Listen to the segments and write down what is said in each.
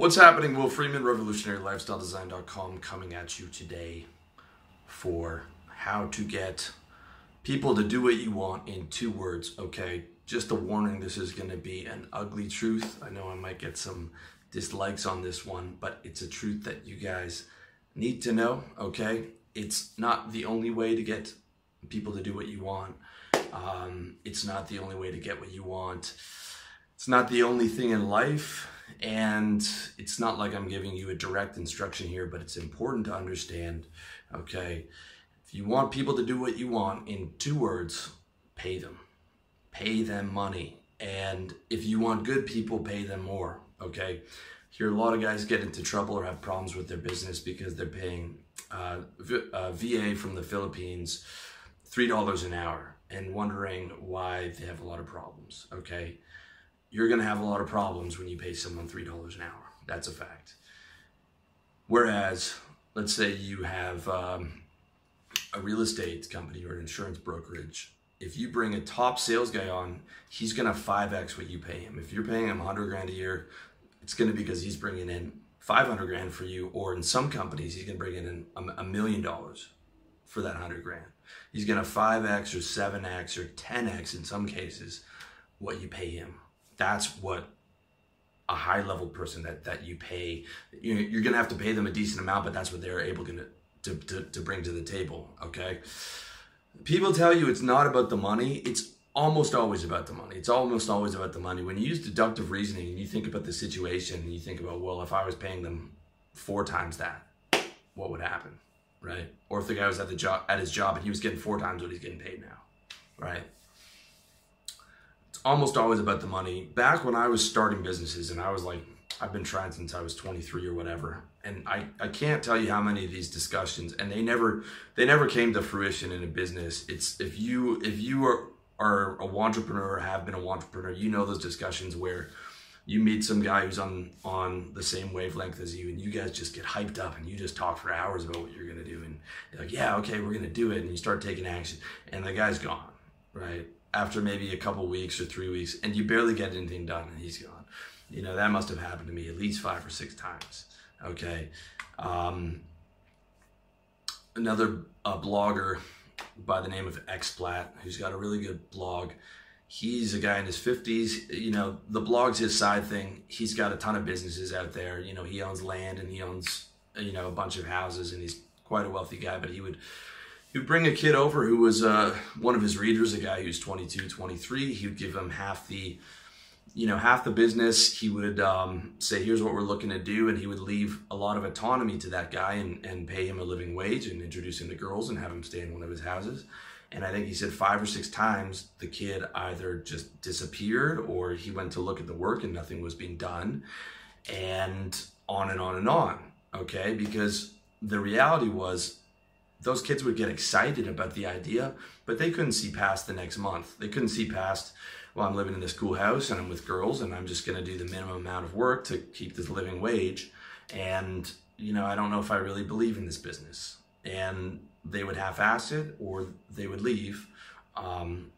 What's happening? Will Freeman, RevolutionaryLifestyleDesign.com, coming at you today for how to get people to do what you want in two words. Okay, just a warning this is going to be an ugly truth. I know I might get some dislikes on this one, but it's a truth that you guys need to know. Okay, it's not the only way to get people to do what you want. Um, it's not the only way to get what you want. It's not the only thing in life and it's not like I'm giving you a direct instruction here, but it's important to understand, okay? If you want people to do what you want, in two words, pay them. Pay them money. And if you want good people, pay them more, okay? Here, a lot of guys get into trouble or have problems with their business because they're paying uh, VA from the Philippines $3 an hour and wondering why they have a lot of problems, okay? You're going to have a lot of problems when you pay someone $3 an hour. That's a fact. Whereas, let's say you have um, a real estate company or an insurance brokerage. If you bring a top sales guy on, he's going to 5x what you pay him. If you're paying him 100 grand a year, it's going to be because he's bringing in 500 grand for you, or in some companies, he's going to bring in a million dollars for that 100 grand. He's going to 5x or 7x or 10x in some cases what you pay him that's what a high level person that that you pay you're gonna have to pay them a decent amount but that's what they're able to, to, to, to bring to the table okay? People tell you it's not about the money it's almost always about the money. It's almost always about the money. When you use deductive reasoning and you think about the situation and you think about well if i was paying them four times that what would happen right? Or if the guy was at the job at his job and he was getting four times what he's getting paid now right almost always about the money. Back when I was starting businesses and I was like, I've been trying since I was 23 or whatever. And I, I can't tell you how many of these discussions and they never they never came to fruition in a business. It's if you if you are are a entrepreneur or have been a entrepreneur, you know those discussions where you meet some guy who's on on the same wavelength as you and you guys just get hyped up and you just talk for hours about what you're gonna do and like, yeah, okay, we're gonna do it, and you start taking action and the guy's gone, right? After maybe a couple weeks or three weeks and you barely get anything done and he's gone. You know, that must have happened to me at least five or six times. Okay. Um, another uh, blogger by the name of Xplat, who's got a really good blog. He's a guy in his 50s. You know, the blog's his side thing. He's got a ton of businesses out there. You know, he owns land and he owns, you know, a bunch of houses and he's quite a wealthy guy, but he would he would bring a kid over who was uh, one of his readers, a guy who's 22, 23. He would give him half the, you know, half the business. He would um, say, here's what we're looking to do. And he would leave a lot of autonomy to that guy and, and pay him a living wage and introduce him to girls and have him stay in one of his houses. And I think he said five or six times the kid either just disappeared or he went to look at the work and nothing was being done. And on and on and on. Okay. Because the reality was those kids would get excited about the idea, but they couldn't see past the next month. They couldn't see past, well, I'm living in this cool house and I'm with girls and I'm just going to do the minimum amount of work to keep this living wage. And, you know, I don't know if I really believe in this business. And they would half ass it or they would leave. Um,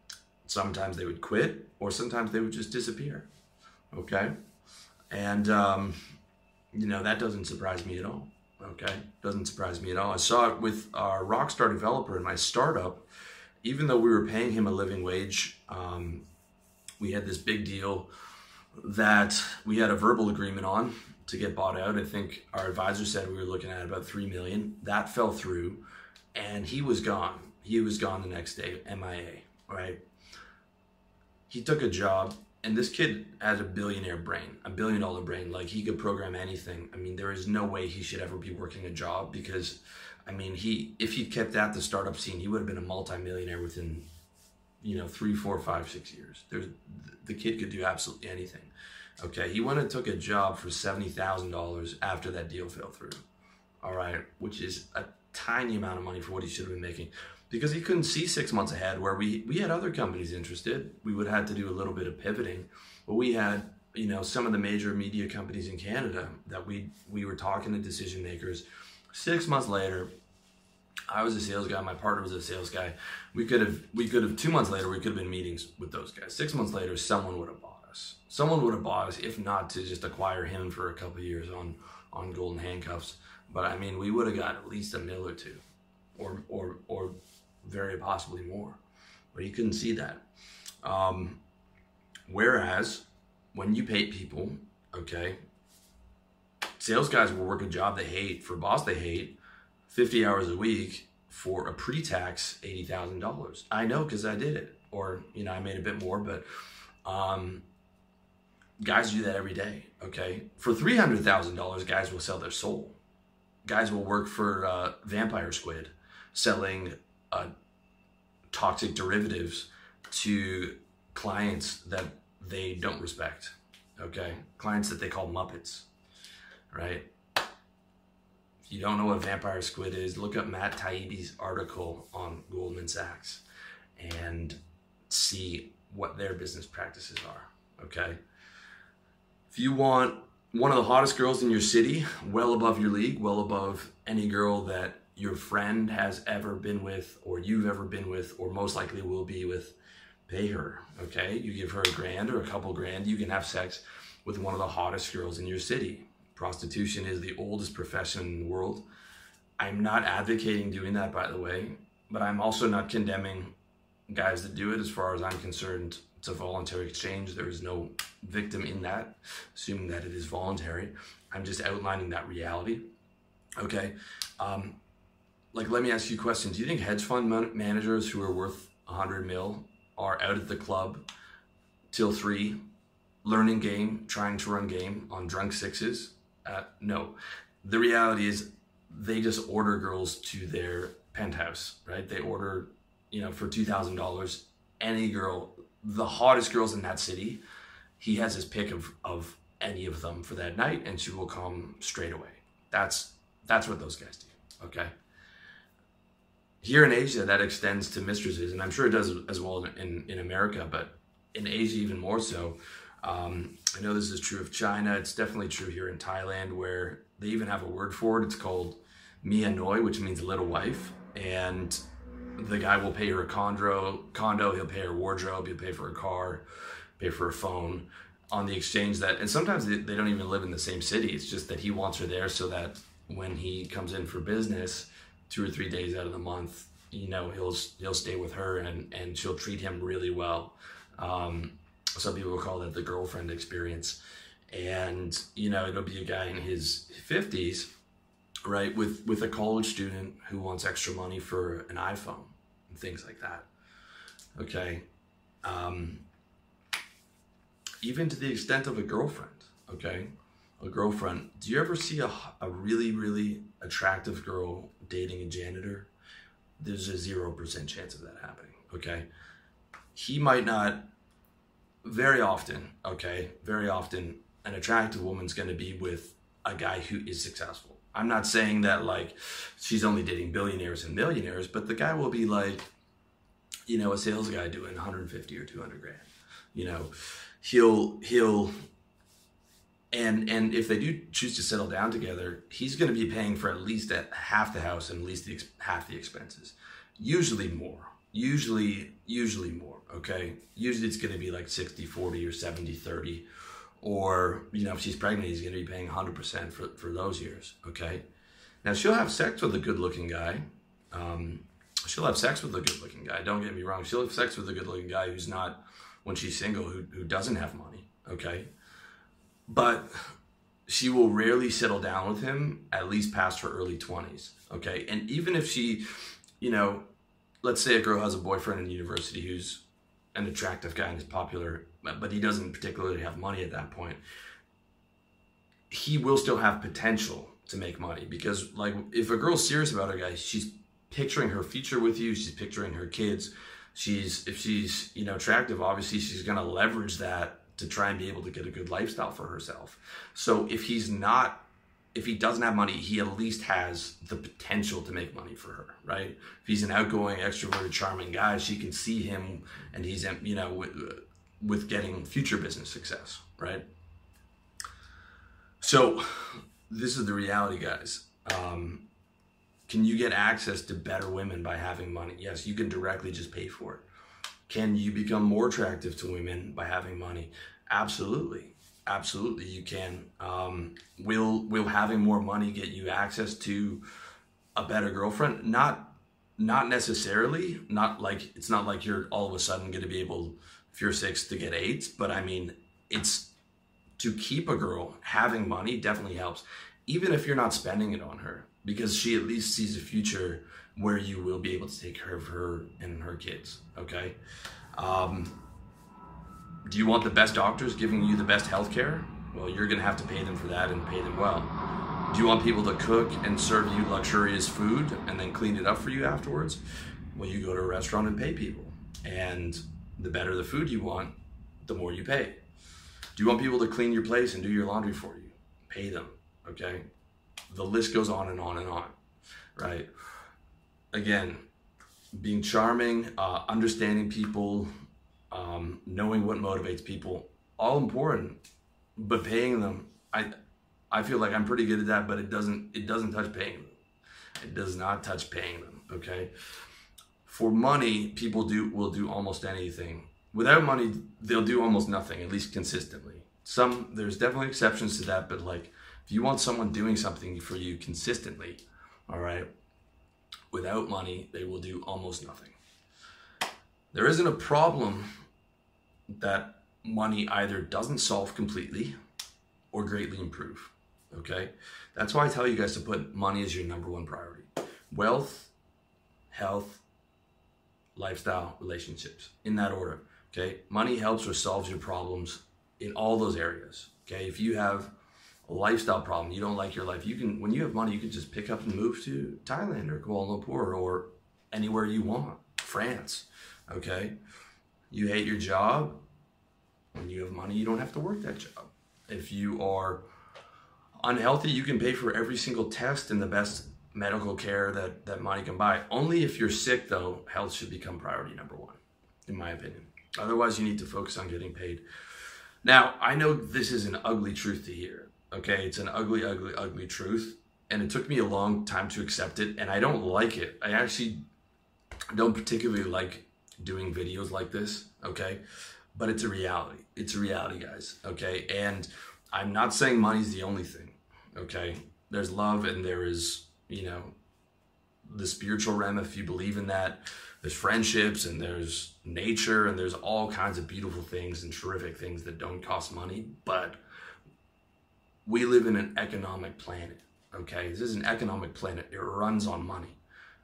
sometimes they would quit or sometimes they would just disappear. Okay. And, um, you know, that doesn't surprise me at all. Okay, doesn't surprise me at all. I saw it with our Rockstar developer in my startup. Even though we were paying him a living wage, um, we had this big deal that we had a verbal agreement on to get bought out. I think our advisor said we were looking at about three million. That fell through, and he was gone. He was gone the next day, MIA. Right. He took a job and this kid has a billionaire brain, a billion dollar brain. Like he could program anything. I mean, there is no way he should ever be working a job because, I mean, he if he kept at the startup scene, he would have been a multimillionaire within, you know, three, four, five, six years. There's the kid could do absolutely anything. Okay, he went and took a job for seventy thousand dollars after that deal fell through. All right, which is a tiny amount of money for what he should have been making because he couldn't see six months ahead where we, we had other companies interested. We would have had to do a little bit of pivoting, but we had, you know, some of the major media companies in Canada that we, we were talking to decision makers. Six months later, I was a sales guy. My partner was a sales guy. We could have, we could have, two months later, we could have been meetings with those guys. Six months later, someone would have bought us. Someone would have bought us, if not to just acquire him for a couple years on on golden handcuffs. But I mean, we would have got at least a mil or two, or or or very possibly more. But he couldn't see that. Um, whereas when you pay people, okay, sales guys will work a job they hate for a boss they hate, 50 hours a week for a pre-tax $80,000. I know because I did it. Or, you know, I made a bit more, but um, guys do that every day, okay? For $300,000, guys will sell their soul. Guys will work for uh, Vampire Squid selling uh, toxic derivatives to clients that they don't respect, okay? Clients that they call Muppets, right? If you don't know what vampire squid is, look up Matt Taibbi's article on Goldman Sachs and see what their business practices are. Okay. If you want one of the hottest girls in your city, well above your league, well above any girl that your friend has ever been with, or you've ever been with, or most likely will be with, pay her. Okay. You give her a grand or a couple grand, you can have sex with one of the hottest girls in your city. Prostitution is the oldest profession in the world. I'm not advocating doing that, by the way, but I'm also not condemning guys that do it. As far as I'm concerned, it's a voluntary exchange. There is no victim in that, assuming that it is voluntary. I'm just outlining that reality. Okay. Um, like, let me ask you a question. Do you think hedge fund man- managers who are worth 100 mil are out at the club till three, learning game, trying to run game on drunk sixes? Uh, no, the reality is they just order girls to their penthouse, right? They order, you know, for two thousand dollars, any girl, the hottest girls in that city. He has his pick of of any of them for that night, and she will come straight away. That's that's what those guys do. Okay. Here in Asia, that extends to mistresses, and I'm sure it does as well in, in America, but in Asia even more so. Um, I know this is true of China. It's definitely true here in Thailand, where they even have a word for it. It's called Mia Noi, which means little wife. And the guy will pay her a condo, condo. He'll pay her wardrobe. He'll pay for a car, pay for a phone. On the exchange that, and sometimes they, they don't even live in the same city. It's just that he wants her there so that when he comes in for business, two or three days out of the month, you know, he'll he'll stay with her and and she'll treat him really well. Um, some people call that the girlfriend experience. And you know it'll be a guy in his 50s right with with a college student who wants extra money for an iphone and things like that. Okay? Um, even to the extent of a girlfriend okay? A girlfriend do you ever see a, a really really attractive girl dating a janitor there's a 0% chance of that happening okay he might not very often, okay, very often, an attractive woman's going to be with a guy who is successful. I'm not saying that like she's only dating billionaires and millionaires, but the guy will be like, you know, a sales guy doing 150 or 200 grand. You know, he'll he'll and and if they do choose to settle down together, he's going to be paying for at least half the house and at least the, half the expenses, usually more. Usually usually more okay? Usually it's going to be like 60 40 or 70 30 or you know if she's pregnant he's going to be paying 100% for, for those years okay? Now she'll have sex with a good looking guy. Um, she'll have sex with a good looking guy don't get me wrong. She'll have sex with a good looking guy who's not when she's single who, who doesn't have money okay but she will rarely settle down with him at least past her early 20s okay and even if she you know let's say a girl has a boyfriend in university who's an attractive guy and is popular, but he doesn't particularly have money at that point. He will still have potential to make money because, like, if a girl's serious about a guy, she's picturing her future with you. She's picturing her kids. She's if she's you know attractive, obviously she's gonna leverage that to try and be able to get a good lifestyle for herself. So if he's not if he doesn't have money, he at least has the potential to make money for her, right? If he's an outgoing, extroverted, charming guy, she can see him, and he's you know with, with getting future business success, right? So this is the reality, guys. Um, can you get access to better women by having money? Yes, you can directly just pay for it. Can you become more attractive to women by having money? Absolutely, absolutely, you can. Um, will will having more money get you access to a better girlfriend? Not not necessarily. Not like it's not like you're all of a sudden going to be able, if you're six, to get eight. But I mean, it's to keep a girl having money definitely helps, even if you're not spending it on her, because she at least sees a future where you will be able to take care of her and her kids. Okay. Um, do you want the best doctors giving you the best health care? Well, you're going to have to pay them for that and pay them well. Do you want people to cook and serve you luxurious food and then clean it up for you afterwards? Well, you go to a restaurant and pay people. And the better the food you want, the more you pay. Do you want people to clean your place and do your laundry for you? Pay them, okay? The list goes on and on and on, right? Again, being charming, uh, understanding people, um, knowing what motivates people, all important. But paying them, I, I feel like I'm pretty good at that, but it doesn't, it doesn't touch paying them. It does not touch paying them. Okay. For money, people do will do almost anything. Without money, they'll do almost nothing, at least consistently. Some there's definitely exceptions to that, but like if you want someone doing something for you consistently, all right, without money, they will do almost nothing. There isn't a problem that money either doesn't solve completely or greatly improve. Okay? That's why I tell you guys to put money as your number one priority. Wealth, health, lifestyle, relationships, in that order. Okay? Money helps or solves your problems in all those areas. Okay? If you have lifestyle problem, you don't like your life, you can, when you have money, you can just pick up and move to Thailand or Kuala Lumpur or anywhere you want, France. Okay? You hate your job, when you have money, you don't have to work that job. If you are unhealthy, you can pay for every single test and the best medical care that, that money can buy. Only if you're sick, though, health should become priority number one, in my opinion. Otherwise, you need to focus on getting paid. Now, I know this is an ugly truth to hear. Okay, it's an ugly, ugly, ugly truth. And it took me a long time to accept it, and I don't like it. I actually don't particularly like doing videos like this, okay? But it's a reality. It's a reality, guys, okay? And I'm not saying money's the only thing, okay? There's love and there is, you know, the spiritual realm if you believe in that. There's friendships and there's nature and there's all kinds of beautiful things and terrific things that don't cost money, but we live in an economic planet, okay? This is an economic planet. It runs on money,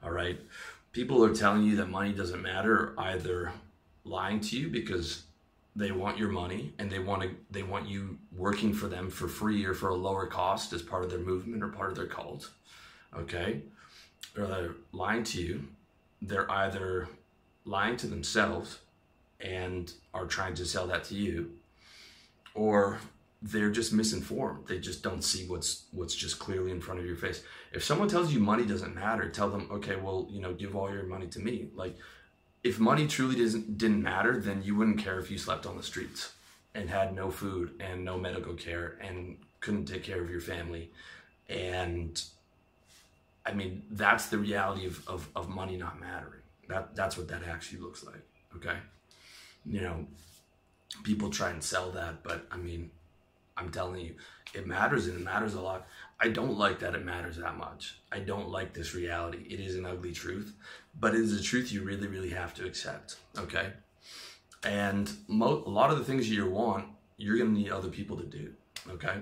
all right? People are telling you that money doesn't matter, either lying to you because they want your money and they want to they want you working for them for free or for a lower cost as part of their movement or part of their cult okay or they're lying to you they're either lying to themselves and are trying to sell that to you or they're just misinformed they just don't see what's what's just clearly in front of your face if someone tells you money doesn't matter tell them okay well you know give all your money to me like if money truly doesn't didn't matter, then you wouldn't care if you slept on the streets and had no food and no medical care and couldn't take care of your family. And I mean, that's the reality of, of, of money not mattering. That that's what that actually looks like. Okay. You know, people try and sell that, but I mean, I'm telling you, it matters and it matters a lot. I don't like that it matters that much. I don't like this reality. It is an ugly truth, but it is a truth you really, really have to accept. Okay. And mo- a lot of the things you want, you're going to need other people to do. Okay.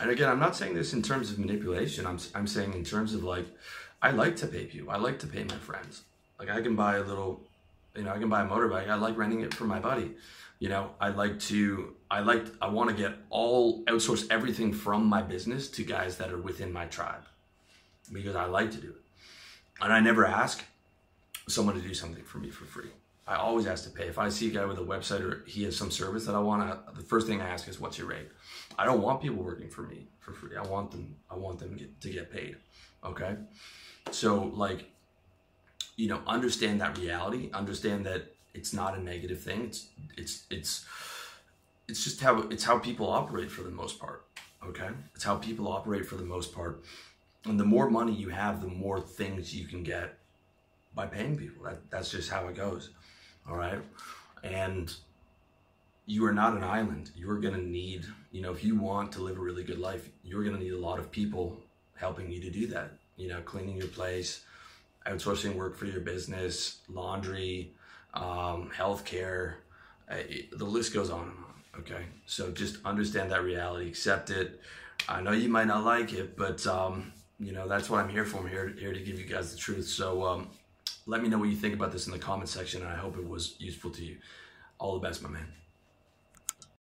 And again, I'm not saying this in terms of manipulation. I'm, I'm saying in terms of like, I like to pay people. I like to pay my friends. Like I can buy a little, you know, I can buy a motorbike. I like renting it for my buddy. You know, I like to, I like, I want to get all, outsource everything from my business to guys that are within my tribe because I like to do it. And I never ask someone to do something for me for free. I always ask to pay. If I see a guy with a website or he has some service that I want to, the first thing I ask is, "What's your rate?" I don't want people working for me for free. I want them. I want them get, to get paid. Okay, so like, you know, understand that reality. Understand that it's not a negative thing. It's it's it's it's just how it's how people operate for the most part. Okay, it's how people operate for the most part. And the more money you have, the more things you can get by paying people. That, that's just how it goes. All right. And you are not an island. You're going to need, you know, if you want to live a really good life, you're going to need a lot of people helping you to do that. You know, cleaning your place, outsourcing work for your business, laundry, um, healthcare. Uh, the list goes on and on. Okay, so just understand that reality, accept it. I know you might not like it, but um, you know that's what I'm here for. I'm here here to give you guys the truth. So um, let me know what you think about this in the comment section, and I hope it was useful to you. All the best, my man.